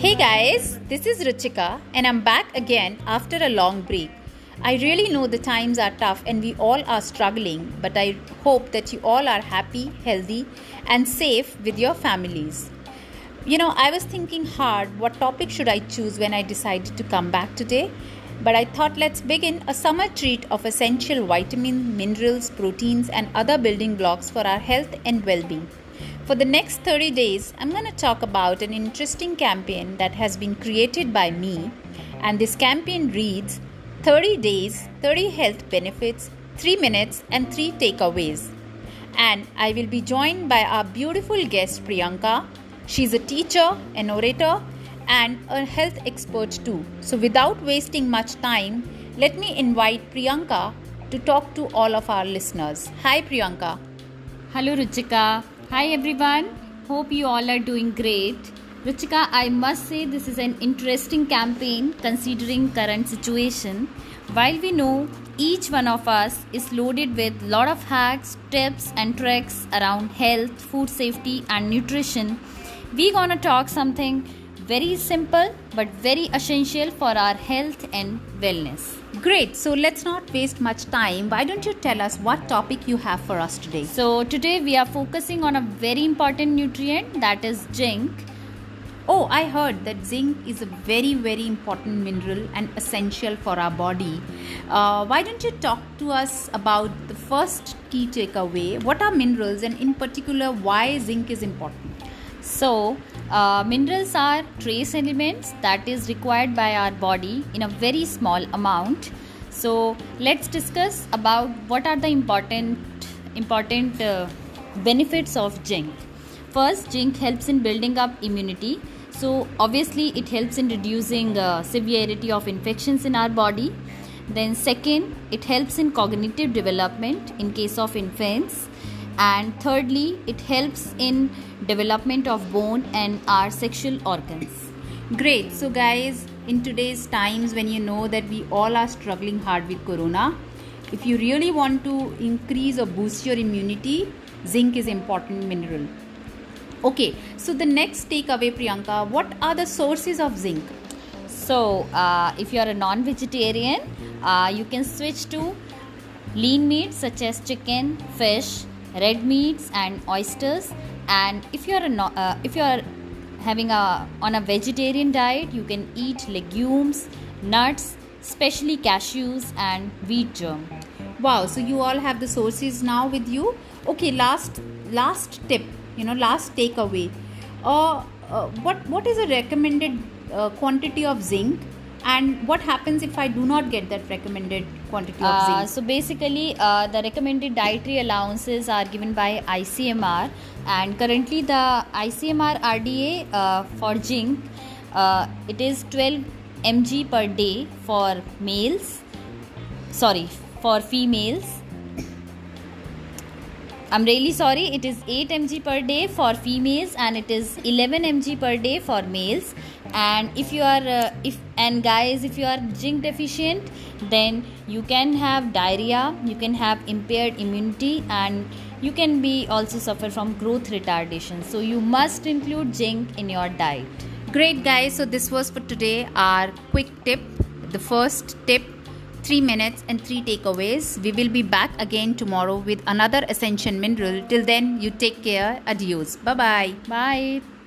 Hey guys, this is Ruchika and I'm back again after a long break. I really know the times are tough and we all are struggling, but I hope that you all are happy, healthy, and safe with your families. You know, I was thinking hard what topic should I choose when I decided to come back today, but I thought let's begin a summer treat of essential vitamins, minerals, proteins, and other building blocks for our health and well being. For the next 30 days, I'm going to talk about an interesting campaign that has been created by me. And this campaign reads 30 days, 30 health benefits, 3 minutes, and 3 takeaways. And I will be joined by our beautiful guest Priyanka. She's a teacher, an orator, and a health expert too. So, without wasting much time, let me invite Priyanka to talk to all of our listeners. Hi, Priyanka. Hello, Ruchika. Hi everyone, hope you all are doing great. Ruchika, I must say this is an interesting campaign considering current situation. While we know each one of us is loaded with lot of hacks, tips and tricks around health, food safety and nutrition, we gonna talk something very simple but very essential for our health and wellness. Great. So let's not waste much time. Why don't you tell us what topic you have for us today? So today we are focusing on a very important nutrient that is zinc. Oh, I heard that zinc is a very, very important mineral and essential for our body. Uh, why don't you talk to us about the first key takeaway? What are minerals, and in particular, why zinc is important? So, uh, minerals are trace elements that is required by our body in a very small amount. So, let's discuss about what are the important important uh, benefits of zinc. First, zinc helps in building up immunity. So, obviously, it helps in reducing uh, severity of infections in our body. Then, second, it helps in cognitive development in case of infants and thirdly it helps in development of bone and our sexual organs. Great. So guys in today's times when you know that we all are struggling hard with corona if you really want to increase or boost your immunity zinc is important mineral. Okay. So the next takeaway priyanka what are the sources of zinc? So uh, if you are a non-vegetarian uh, you can switch to lean meat such as chicken fish red meats and oysters. And if you are a uh, if you are having a on a vegetarian diet you can eat legumes nuts especially cashews and wheat germ. Wow so you all have the sources now with you. Okay last last tip you know last takeaway. Uh, uh, what what is a recommended uh, quantity of zinc and what happens if i do not get that recommended quantity of uh, zinc? so basically uh, the recommended dietary allowances are given by icmr and currently the icmr rda uh, for zinc uh, it is 12 mg per day for males. Sorry for females. I'm really sorry, it is 8 mg per day for females and it is 11 mg per day for males. And if you are, uh, if and guys, if you are zinc deficient, then you can have diarrhea, you can have impaired immunity, and you can be also suffer from growth retardation. So you must include zinc in your diet. Great, guys. So this was for today our quick tip. The first tip 3 minutes and 3 takeaways. We will be back again tomorrow with another Ascension mineral. Till then, you take care. Adios. Bye-bye. Bye.